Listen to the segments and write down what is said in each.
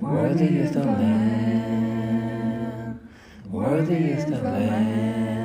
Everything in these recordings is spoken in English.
Worthy is the Lamb, worthy is the Lamb.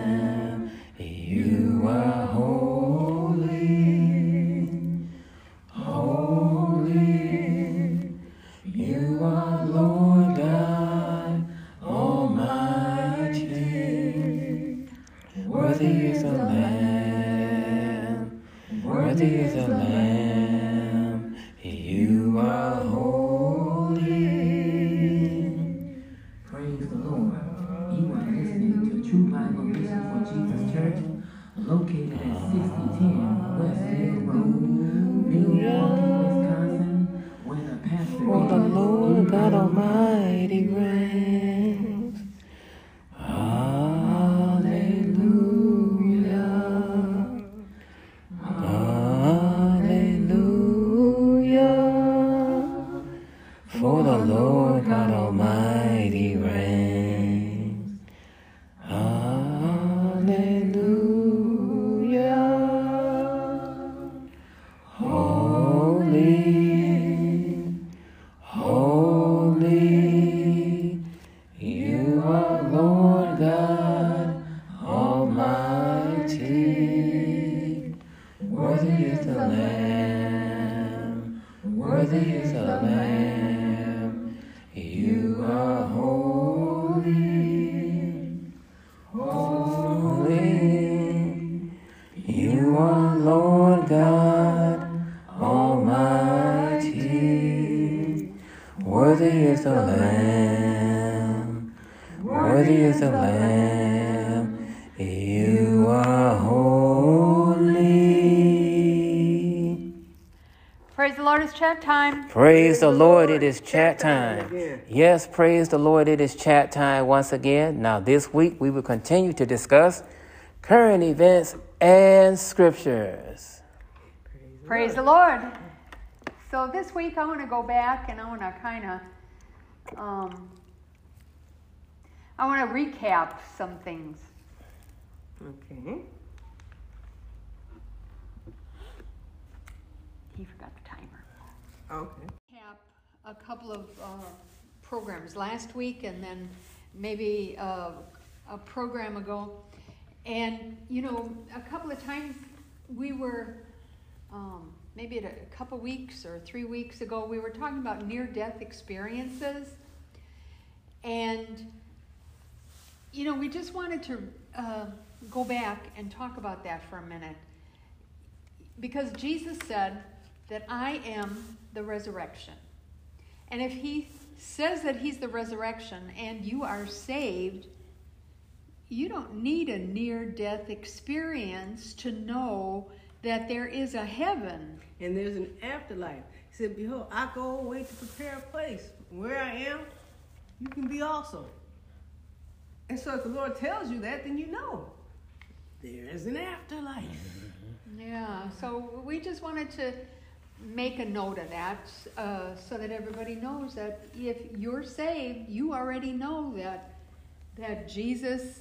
Worthy is the Lamb. You are holy. Praise the Lord, it's chat time. Praise the Lord, it is chat time. Yes, praise the Lord, it is chat time once again. Now, this week we will continue to discuss current events and scriptures. Praise the Lord. So this week I want to go back and I want to kind of, um, I want to recap some things. Okay. He forgot the timer. Okay. Recap a couple of uh, programs last week and then maybe uh, a program ago. And, you know, a couple of times we were, um, maybe a couple weeks or three weeks ago, we were talking about near death experiences. And, you know, we just wanted to uh, go back and talk about that for a minute. Because Jesus said that I am the resurrection. And if he says that he's the resurrection and you are saved, you don't need a near death experience to know that there is a heaven. And there's an afterlife. He said, Behold, I go away to prepare a place. Where I am, you can be also. And so if the Lord tells you that, then you know there is an afterlife. Yeah, so we just wanted to make a note of that uh, so that everybody knows that if you're saved, you already know that that Jesus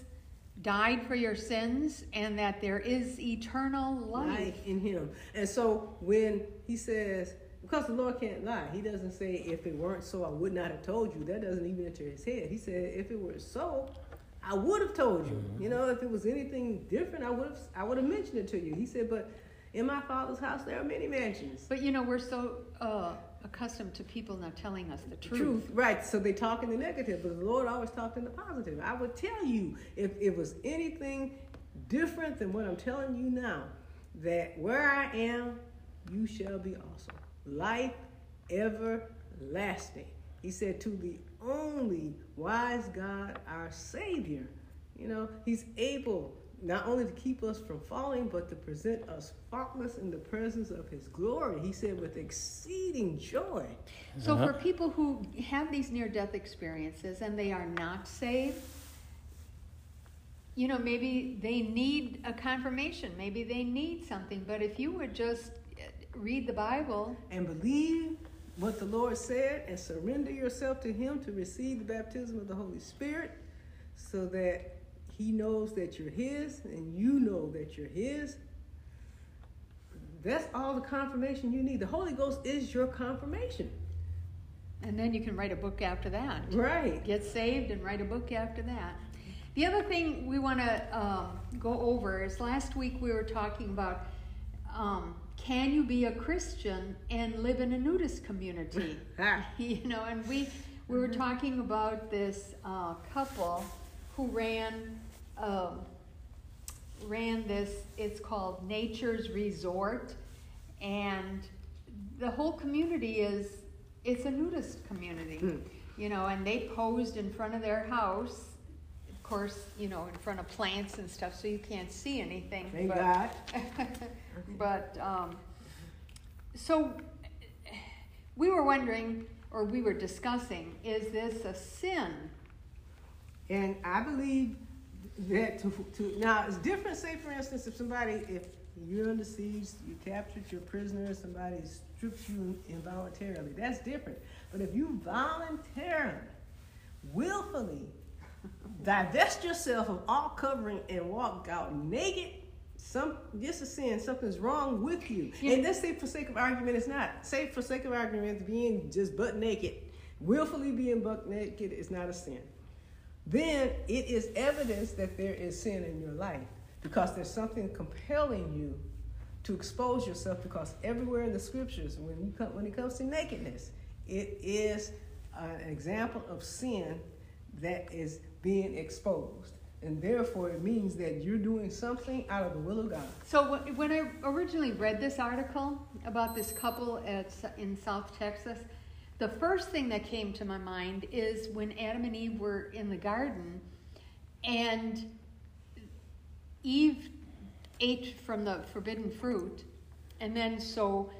died for your sins and that there is eternal life. Life in Him. And so when He says, because the Lord can't lie, He doesn't say, if it weren't so, I would not have told you. That doesn't even enter His head. He said, if it were so, I would have told you. You know, if it was anything different, I would have I would have mentioned it to you. He said, but in my father's house there are many mansions. But you know, we're so uh, accustomed to people not telling us the truth. Truth, right? So they talk in the negative, but the Lord always talked in the positive. I would tell you if it was anything different than what I'm telling you now, that where I am, you shall be also. Life everlasting. He said to the only wise God, our Savior. You know, He's able not only to keep us from falling, but to present us faultless in the presence of His glory. He said, with exceeding joy. So for people who have these near death experiences and they are not saved, you know, maybe they need a confirmation, maybe they need something, but if you would just uh, read the Bible, and believe what the Lord said and surrender yourself to Him to receive the baptism of the Holy Spirit so that He knows that you're His and you know that you're His, That's all the confirmation you need. The Holy Ghost is your confirmation. And then you can write a book after that. Right. Get saved and write a book after that. The other thing we want to um, go over is last week we were talking about um, can you be a Christian and live in a nudist community? You know, and we we were talking about this uh, couple who ran um, ran this. It's called Nature's Resort, and the whole community is it's a nudist community. Hmm. You know, and they posed in front of their house. Of course, you know, in front of plants and stuff, so you can't see anything. Thank but- God. but um, so we were wondering, or we were discussing, is this a sin? And I believe that to, to now it's different. Say for instance, if somebody, if you're under siege, you captured your prisoner, somebody strips you involuntarily, that's different. But if you voluntarily, willfully divest yourself of all covering and walk out naked, some this is sin. Something's wrong with you. Yeah. And let's say for sake of argument, it's not. Say for sake of argument, being just butt naked, willfully being butt naked is not a sin then it is evidence that there is sin in your life because there's something compelling you to expose yourself because everywhere in the scriptures when you come, when it comes to nakedness it is an example of sin that is being exposed. And therefore it means that you're doing something out of the will of God. So when I originally read this article about this couple at, in South Texas, the first thing that came to my mind is when Adam and Eve were in the garden, and Eve ate from the forbidden fruit, and then so,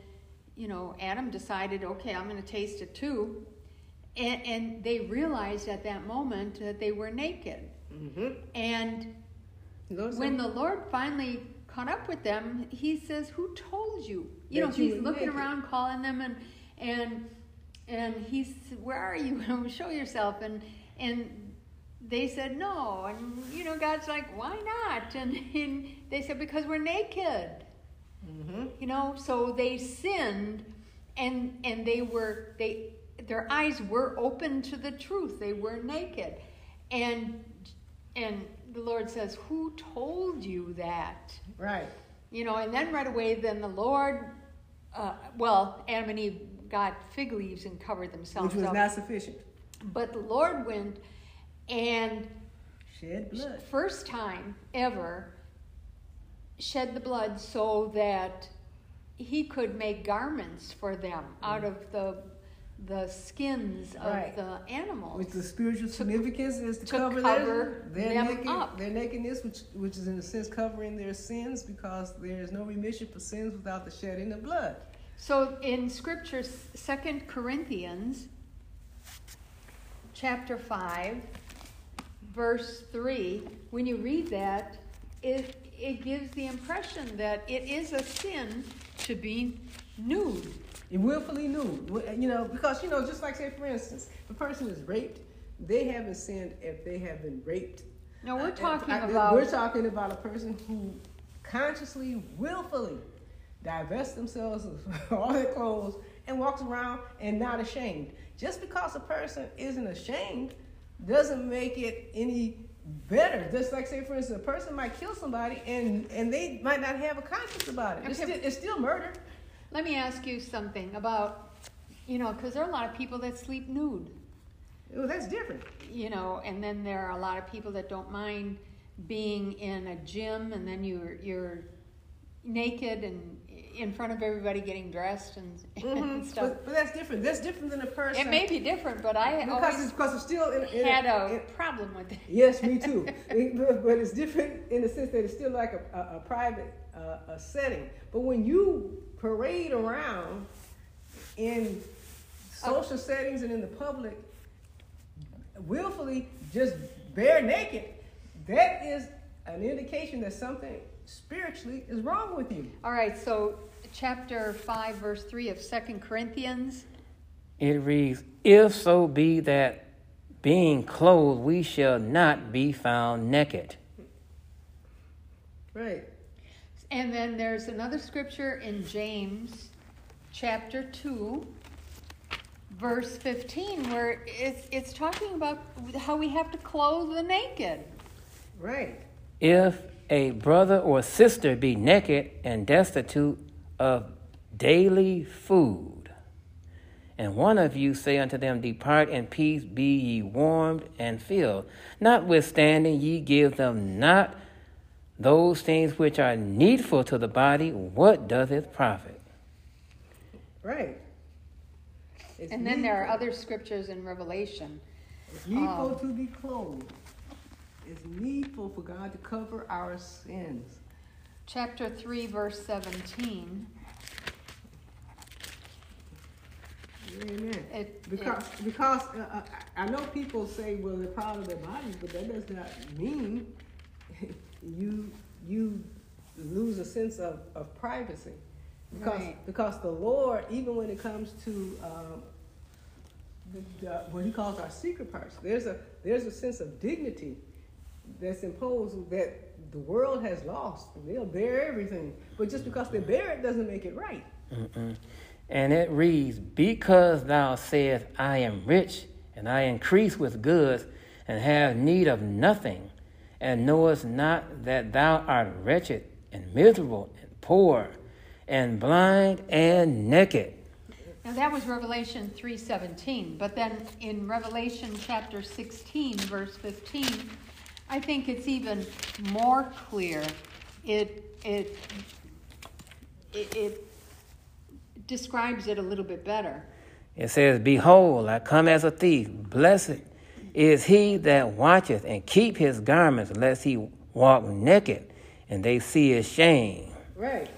you know, Adam decided, okay, I'm going to taste it too, and, and they realized at that moment that they were naked, mm-hmm. and Those when are- the Lord finally caught up with them, he says, "Who told you?" You That know, you he's looking around, calling them, and and and he's, "Where are you? Show yourself." And and they said, "No." And you know, God's like, "Why not?" And, and they said, "Because we're naked." Mhm. You know, so they sinned, and and they were they their eyes were open to the truth. They were naked, and and the Lord says, "Who told you that?" right. You know, and then right away, then the Lord, uh, well, Adam and Eve got fig leaves and covered themselves which was up, not sufficient. But the Lord went and shed blood. first time ever shed the blood so that he could make garments for them out of the the skins of Right. the animals. Which the spiritual significance is to, to cover, cover their, their, them naked, up. their nakedness, which which is in a sense covering their sins because there is no remission for sins without the shedding of blood. So in scripture, Second Corinthians, chapter five, verse three, when you read that, it it gives the impression that it is a sin to be nude. And willfully knew, you know, because you know, just like say for instance, a person is raped, they haven't sinned if they have been raped. No, we're talking I- about We're talking about a person who consciously, willfully divests themselves of all their clothes and walks around and not ashamed. Just because a person isn't ashamed doesn't make it any better. Just like say for instance, a person might kill somebody and and they might not have a conscience about it. It's, still, it's still murder. Let me ask you something about, you know, because there are a lot of people that sleep nude, Well, that's different. you know, and then there are a lot of people that don't mind being in a gym and then you're you're naked and in front of everybody getting dressed and, and Mhm. stuff. But, but that's different. That's different than a person. It may be different, but I because always it's, because it's still in, in, had a in- problem with it. Yes, me too. It- but it's different in the sense that it's still like a, a, a private uh, a setting. But when you parade around in social settings and in the public, willfully just bare naked, that is an indication that something spiritually is wrong with you. All right, so chapter 5, verse 3 of Second Corinthians. It reads, If so be that being clothed we shall not be found naked. Right. And then there's another scripture in James chapter 2, verse 15, where it's, it's talking about how we have to clothe the naked. Right. If a brother or sister be naked and destitute of daily food, and one of you say unto them, Depart in peace, be ye warmed and filled, notwithstanding ye give them not those things which are needful to the body, what doth it profit? Right. It's And then there are other scriptures in Revelation. It's needful um, to be clothed. It's needful for God to cover our sins. Chapter 3, verse 17. Amen. It, Because, because uh, uh, I know people say, well, they're proud of their bodies, but that does not mean you you lose a sense of, of privacy. Because Right. because the Lord, even when it comes to um, the, the, what He calls our secret parts, there's a there's a sense of dignity that's imposed that the world has lost. They'll bear everything, but just because they bear it doesn't make it right. Mm-mm. And it reads, Because thou sayest, I am rich, and I increase with goods, and have need of nothing, and knowest not that thou art wretched, and miserable, and poor, and blind, and naked. Now that was Revelation 3:17, but then in Revelation chapter 16 verse 15, I think it's even more clear. It it it, it describes it a little bit better. It says, Behold, I come as a thief. Blessed is he that watcheth and keep his garments, lest he walk naked, and they see his shame. Right.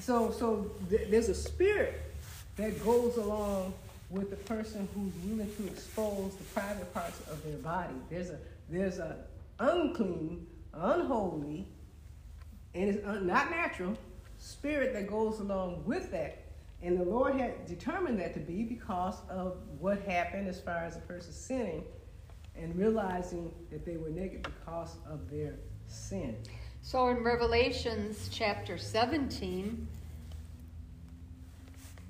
So, so th- there's a spirit that goes along with the person who's willing to expose the private parts of their body. There's a there's a unclean, unholy, and it's un- not natural spirit that goes along with that. And the Lord had determined that to be because of what happened as far as the person sinning and realizing that they were naked because of their sin. So in Revelations chapter 17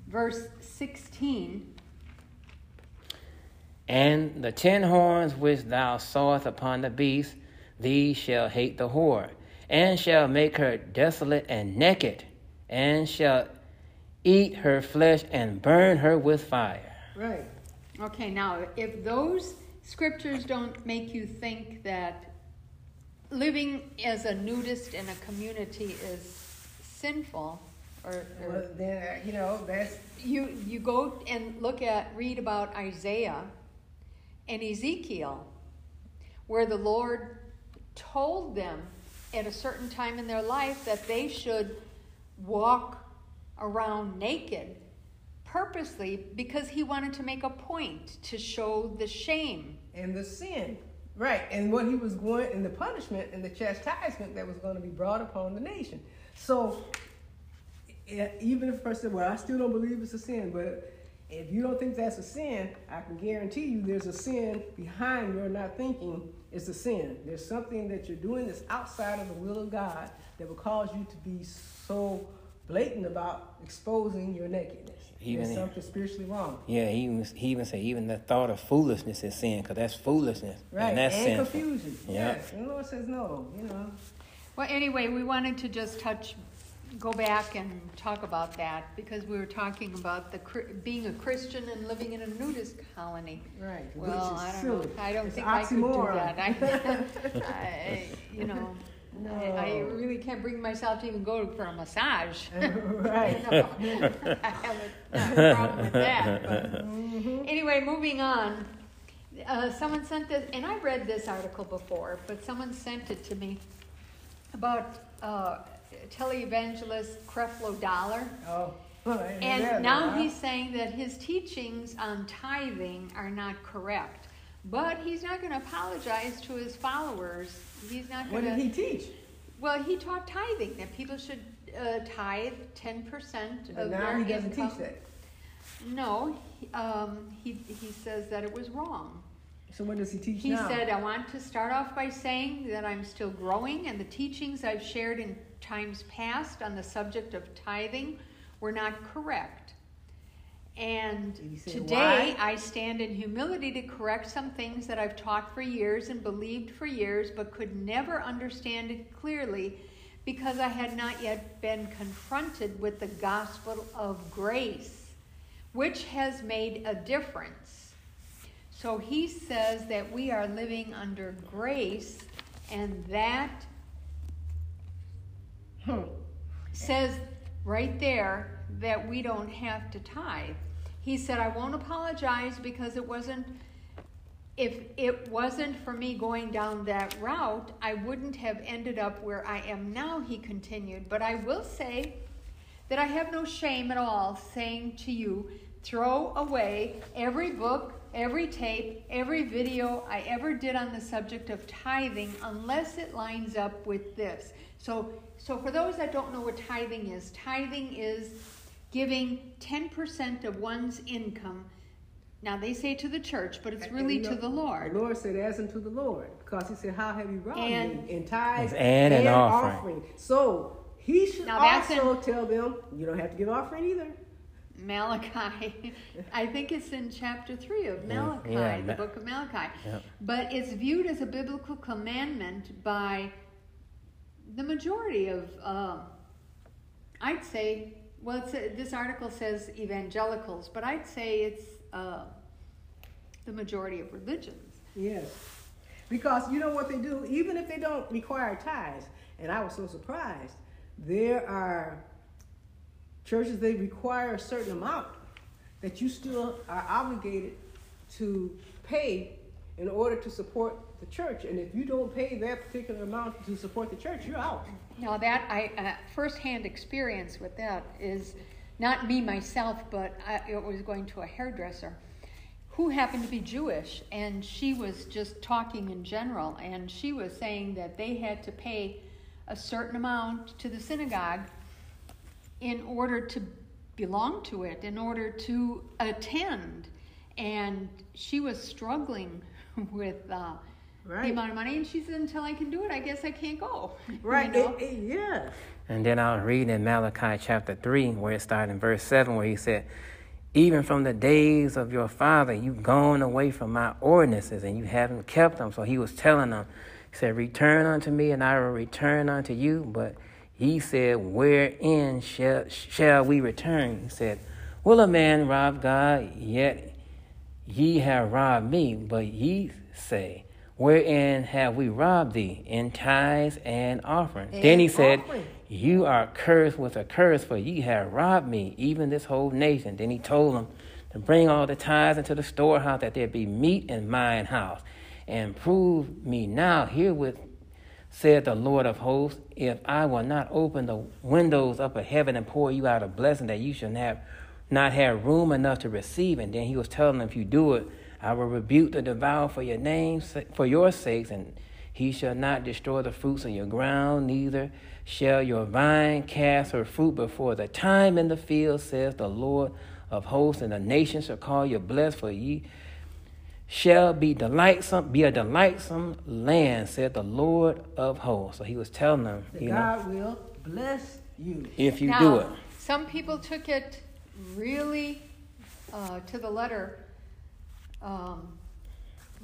verse 16, And the ten horns which thou sawest upon the beast, these shall hate the whore, and shall make her desolate and naked, and shall eat her flesh and burn her with fire. Right. Okay, now if those scriptures don't make you think that living as a nudist in a community is sinful, or, or Well, then, uh, you know, that's you you go and look at read about Isaiah and Ezekiel, where the Lord told them at a certain time in their life that they should walk around naked purposely because he wanted to make a point to show the shame. and the sin. Right. And what he was going, and the punishment and the chastisement that was going to be brought upon the nation. So, even if a person said, Well, I still don't believe it's a sin, but if you don't think that's a sin, I can guarantee you there's a sin behind your not thinking it's a sin. There's something that you're doing that's outside of the will of God that will cause you to be so blatant about exposing your nakedness. Even There's something spiritually wrong. Yeah, he even, he even said, even the thought of foolishness is sin, because that's foolishness. Right. And that's and sinful. confusion. Yeah. Yes. And the Lord says no, you know. Well, anyway, we wanted to just touch, go back and talk about that because we were talking about the being a Christian and living in a nudist colony. Right. Well, which is I don't silly. know. I don't It's think I could do that. I, I, you know, I, I really can't bring myself to even go for a massage. right. I have a, have a problem with that. but- Mm-hmm. Anyway, moving on. Uh, someone sent this, and I read this article before, but someone sent it to me about uh, televangelist Creflo Dollar. Oh. well, And now that. he's saying that his teachings on tithing are not correct. But he's not going to apologize to his followers. He's not What going did to. he teach? Well, he taught tithing that people should uh, tithe ten percent of now their he doesn't income. teach that. No, he, um, he he says that it was wrong. So what does he teach He now? said, I want to start off by saying that I'm still growing, and the teachings I've shared in times past on the subject of tithing were not correct. And today why? I stand in humility to correct some things that I've taught for years and believed for years, but could never understand it clearly because I had not yet been confronted with the gospel of grace, which has made a difference. So he says that we are living under grace, and that Hmm. says right there that we don't have to tithe. He said, I won't apologize because it wasn't, if it wasn't for me going down that route, I wouldn't have ended up where I am now, he continued. But I will say that I have no shame at all saying to you, throw away every book, every tape, every video I ever did on the subject of tithing unless it lines up with this. So, so for those that don't know what tithing is, tithing is giving 10% of one's income. Now they say to the church, but it's And really you know, to the Lord. The Lord said, as unto the Lord. Because he said, how have you robbed And- me? In tithes It's and an offering. So he should Now that's also tell them, you don't have to give offering either. Malachi. I think it's in chapter 3 of Malachi, yeah, the Ma- book of Malachi. Yep. But it's viewed as a biblical commandment by the majority of, uh, I'd say, well, it's, this article says evangelicals, but I'd say it's uh, the majority of religions. Yes. Because you know what they do, even if they don't require tithes, and I was so surprised, there are churches they require a certain amount that you still are obligated to pay in order to support the church. And if you don't pay that particular amount to support the church, you're out. Now that I uh, firsthand experience with that is not me myself, but I, it was going to a hairdresser who happened to be Jewish, and she was just talking in general, and she was saying that they had to pay a certain amount to the synagogue in order to belong to it, in order to attend, and she was struggling with. Uh, the amount of money, and she said, "Until I can do it, I guess I can't go." You Right. know? It- it- yes. And then I was reading in Malachi chapter 3, where it started in verse 7, where he said, Even from the days of your father, you've gone away from my ordinances and you haven't kept them. So he was telling them, He said, Return unto me, and I will return unto you. But he said, Wherein shall, shall we return? He said, Will a man rob God? Yet ye have robbed me. But ye say, Wherein have we robbed thee? In tithes and offerings? And then he said, offering. You are cursed with a curse, for ye have robbed me, even this whole nation. Then he told them to bring all the tithes into the storehouse, that there be meat in mine house. And prove me now herewith, said the Lord of hosts, if I will not open the windows up of heaven and pour you out a blessing that you shall have not have room enough to receive. And then he was telling them, if you do it, I will rebuke the devourer for your name's for your sakes, and he shall not destroy the fruits of your ground, neither shall your vine cast her fruit before the time in the field, says the Lord of hosts, and the nations shall call you blessed, for ye shall be delightsome, be a delightsome land, said the Lord of hosts. So he was telling them, That you know, God will bless you. if you now, do it. Some people took it really uh, to the letter um,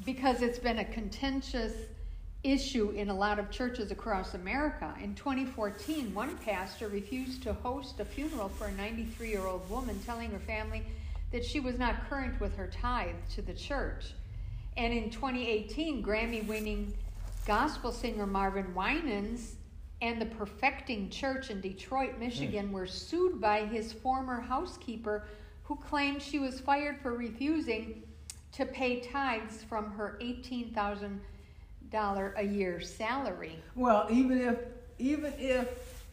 because it's been a contentious issue in a lot of churches across America. In 2014, one pastor refused to host a funeral for a 93 year old woman, telling her family that she was not current with her tithe to the church. And in 2018, Grammy winning gospel singer Marvin Winans and the Perfecting Church in Detroit, Michigan were sued by his former housekeeper who claimed she was fired for refusing to pay tithes from her $18,000 a year salary. Well, even if even if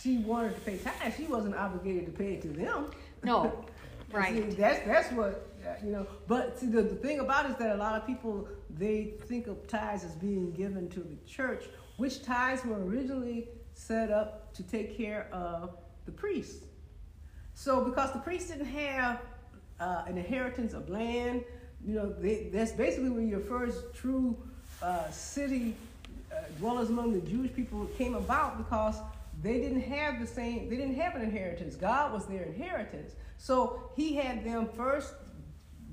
she wanted to pay tithes, she wasn't obligated to pay it to them. No, See, right. that's that's what uh, you know. But see, the, the thing about it is that a lot of people they think of tithes as being given to the church, which tithes were originally set up to take care of the priests. So because the priests didn't have uh, an inheritance of land, you know, they, that's basically when your first true uh, city uh, dwellers among the Jewish people came about because they didn't have the same, they didn't have an inheritance. God was their inheritance. So he had them first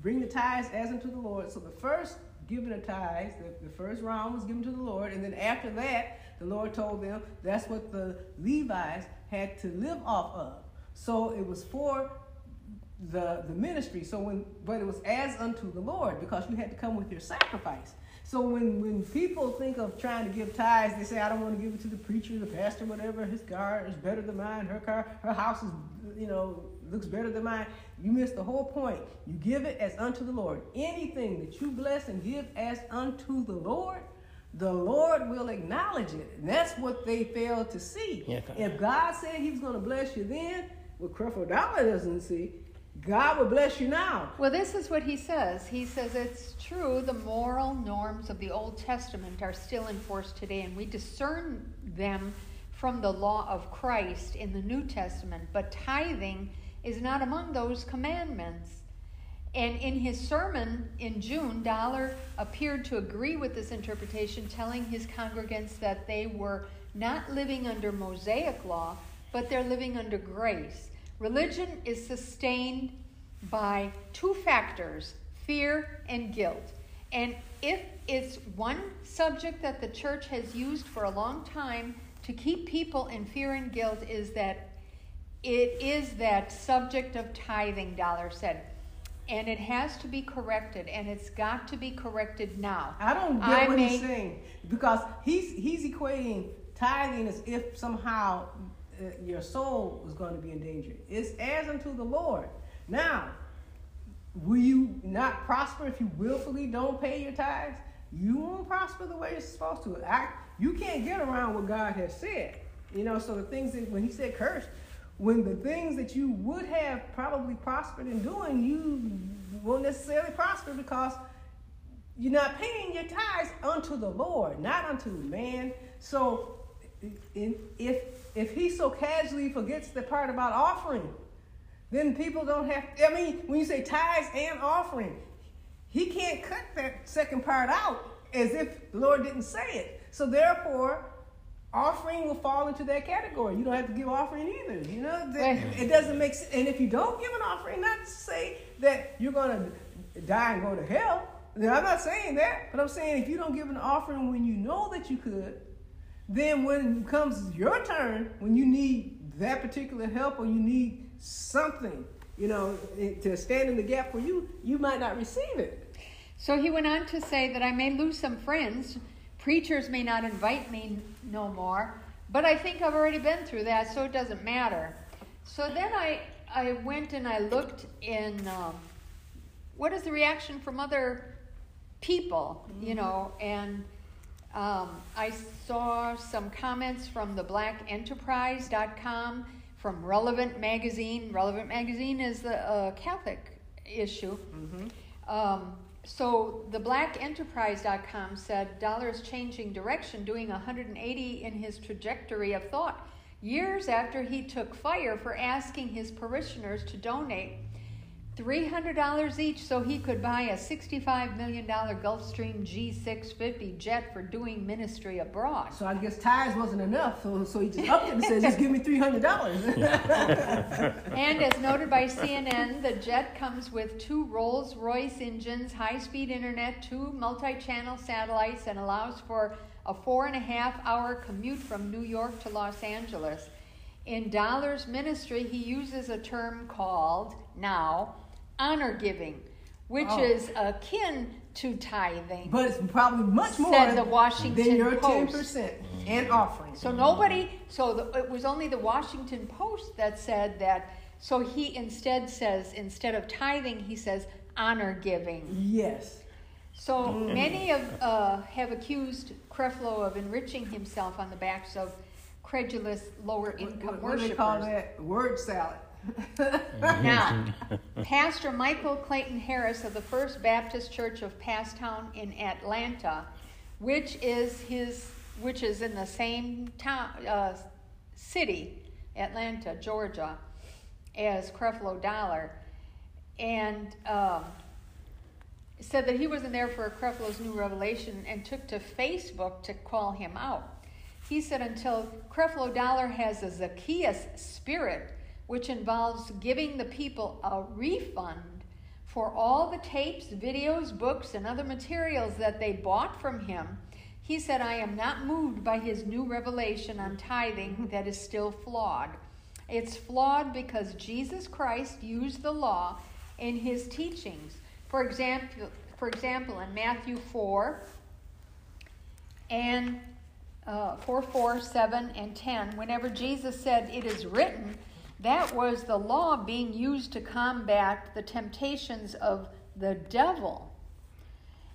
bring the tithes as unto the Lord. So the first giving of tithes, the, the first round was given to the Lord. And then after that, the Lord told them that's what the Levites had to live off of. So it was for the, the ministry. So when, but it was as unto the Lord because you had to come with your sacrifice. So when, when people think of trying to give tithes, they say, I don't want to give it to the preacher, the pastor, whatever. His car is better than mine. Her car, her house is, you know, looks better than mine. You miss the whole point. You give it as unto the Lord. Anything that you bless and give as unto the Lord, the Lord will acknowledge it. And that's what they failed to see. Yeah, if God said he was going to bless you then, what Creflo Dollar doesn't see, God will bless you now. Well, this is what he says. He says it's true, the moral norms of the Old Testament are still in force today, and we discern them from the law of Christ in the New Testament, but tithing is not among those commandments. And in his sermon in June, Dollar appeared to agree with this interpretation, telling his congregants that they were not living under Mosaic law, but they're living under grace. Religion is sustained by two factors fear and guilt. And if it's one subject that the church has used for a long time to keep people in fear and guilt, is that it is that subject of tithing, Dollar said. And it has to be corrected, and it's got to be corrected now. I don't get I what may- he's saying because he's he's equating tithing as if somehow Uh, your soul is going to be in danger. It's as unto the Lord. Now, will you not prosper if you willfully don't pay your tithes? You won't prosper the way you're supposed to. I, you can't get around what God has said. You know, so the things that when He said curse, when the things that you would have probably prospered in doing, you won't necessarily prosper because you're not paying your tithes unto the Lord, not unto man. So, if if he so casually forgets the part about offering, then people don't have. I mean, when you say tithes and offering, he can't cut that second part out as if the Lord didn't say it. So therefore, offering will fall into that category. You don't have to give offering either. You know, that, it doesn't make sense. And if you don't give an offering, not to say that you're going to die and go to hell. Now, I'm not saying that, but I'm saying if you don't give an offering when you know that you could, then when it comes your turn, when you need that particular help or you need something, you know, eh, to stand in the gap for you, you might not receive it. So he went on to say that I may lose some friends. Preachers may not invite me no more. But I think I've already been through that, so it doesn't matter. So then I, I went and I looked in um, what is the reaction from other people, you know, and um, I saw some comments from the blackenterprise.com, from Relevant Magazine. Relevant Magazine is the uh, Catholic issue. Um, so the blackenterprise.com said Dollar is changing direction, doing 180 in his trajectory of thought. Years after he took fire for asking his parishioners to donate $300 each so he could buy a $65 million Gulfstream G650 jet for doing ministry abroad. So I guess tithes wasn't enough, so, so he just upped it and said, just give me $300. And as noted by CNN, the jet comes with two Rolls Royce engines, high speed internet, two multi channel satellites, and allows for a four and a half hour commute from New York to Los Angeles. In Dollars Ministry, he uses a term called now honor giving, which Oh. is akin to tithing. but it's probably much more Said the Washington than your 10% and offering. So nobody, so the, it was only the Washington Post that said that. So he instead says, instead of tithing, he says honor giving. Yes. So many of uh, have accused Creflo of enriching himself on the backs of credulous lower What, income what, what do they call that? Word salad. Now, Pastor Michael Clayton Harris of the First Baptist Church of Passtown in Atlanta, which is his, which is in the same town, uh, city, Atlanta, Georgia, as Creflo Dollar, and um, said that he wasn't there for Creflo's new revelation and took to Facebook to call him out. He said until Creflo Dollar has a Zacchaeus spirit, which involves giving the people a refund for all the tapes, videos, books, and other materials that they bought from him, he said, I am not moved by his new revelation on tithing that is still flawed. It's flawed because Jesus Christ used the law in his teachings. For example, for example in Matthew 4 and uh, 4, 4, 7, and 10, whenever Jesus said, It is written, that was the law being used to combat the temptations of the devil.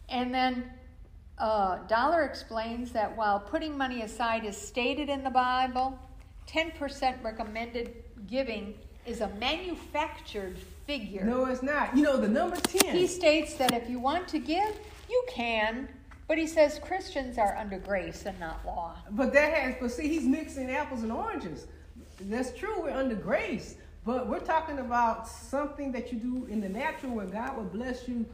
And then uh, Dollar explains that while putting money aside is stated in the Bible, 10% recommended giving is a manufactured figure. No, it's not. You know, the number 10. He states that if you want to give, you can, but he says Christians are under grace and not law. But that has, but see, he's mixing apples and oranges. That's true, we're under grace, but we're talking about something that you do in the natural where God will bless you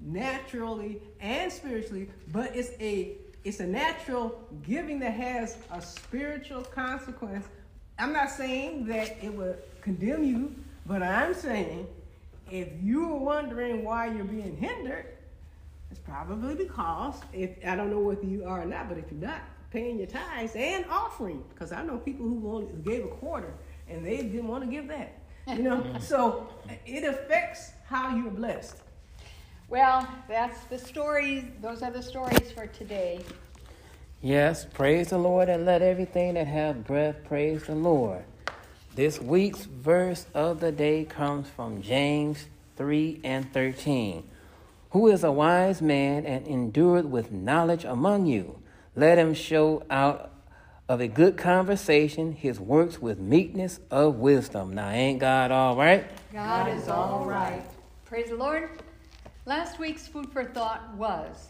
naturally and spiritually, but it's a it's a natural giving that has a spiritual consequence. I'm not saying that it would condemn you, but I'm saying if you were wondering why you're being hindered, it's probably because if I don't know whether you are or not, but if you're not paying your tithes and offering, because I know people who, who gave a quarter and they didn't want to give that. You know, so it affects how you're blessed. Well, that's the stories. Those are the stories for today. Yes, praise the Lord and let everything that have breath praise the Lord. This week's verse of the day comes from James 3 and 13. Who is a wise man and endured with knowledge among you? Let him show out of a good conversation his works with meekness of wisdom. Now, ain't God all right? God is all right. Praise the Lord. Last week's food for thought was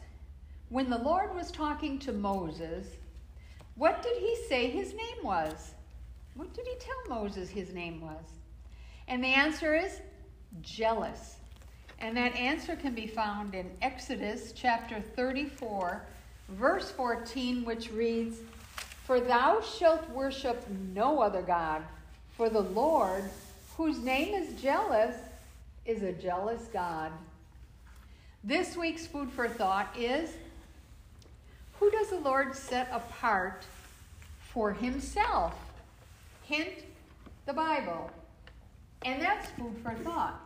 when the Lord was talking to Moses, what did he say his name was? What did he tell Moses his name was? And the answer is jealous. And that answer can be found in Exodus chapter 34, verse 14, which reads, For thou shalt worship no other God, for the Lord, whose name is jealous, is a jealous God. This week's food for thought is Who does the Lord set apart for himself? Hint, the Bible. And that's food for thought.